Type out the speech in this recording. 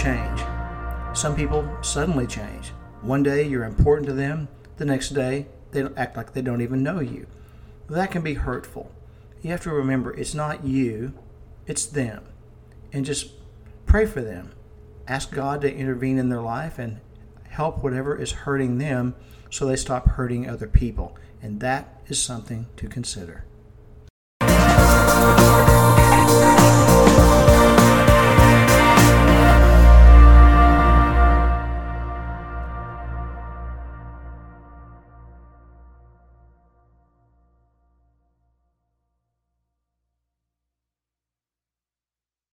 Change. Some people suddenly change. One day you're important to them, the next day they act like they don't even know you. That can be hurtful. You have to remember it's not you, it's them. And just pray for them. Ask God to intervene in their life and help whatever is hurting them so they stop hurting other people. And that is something to consider.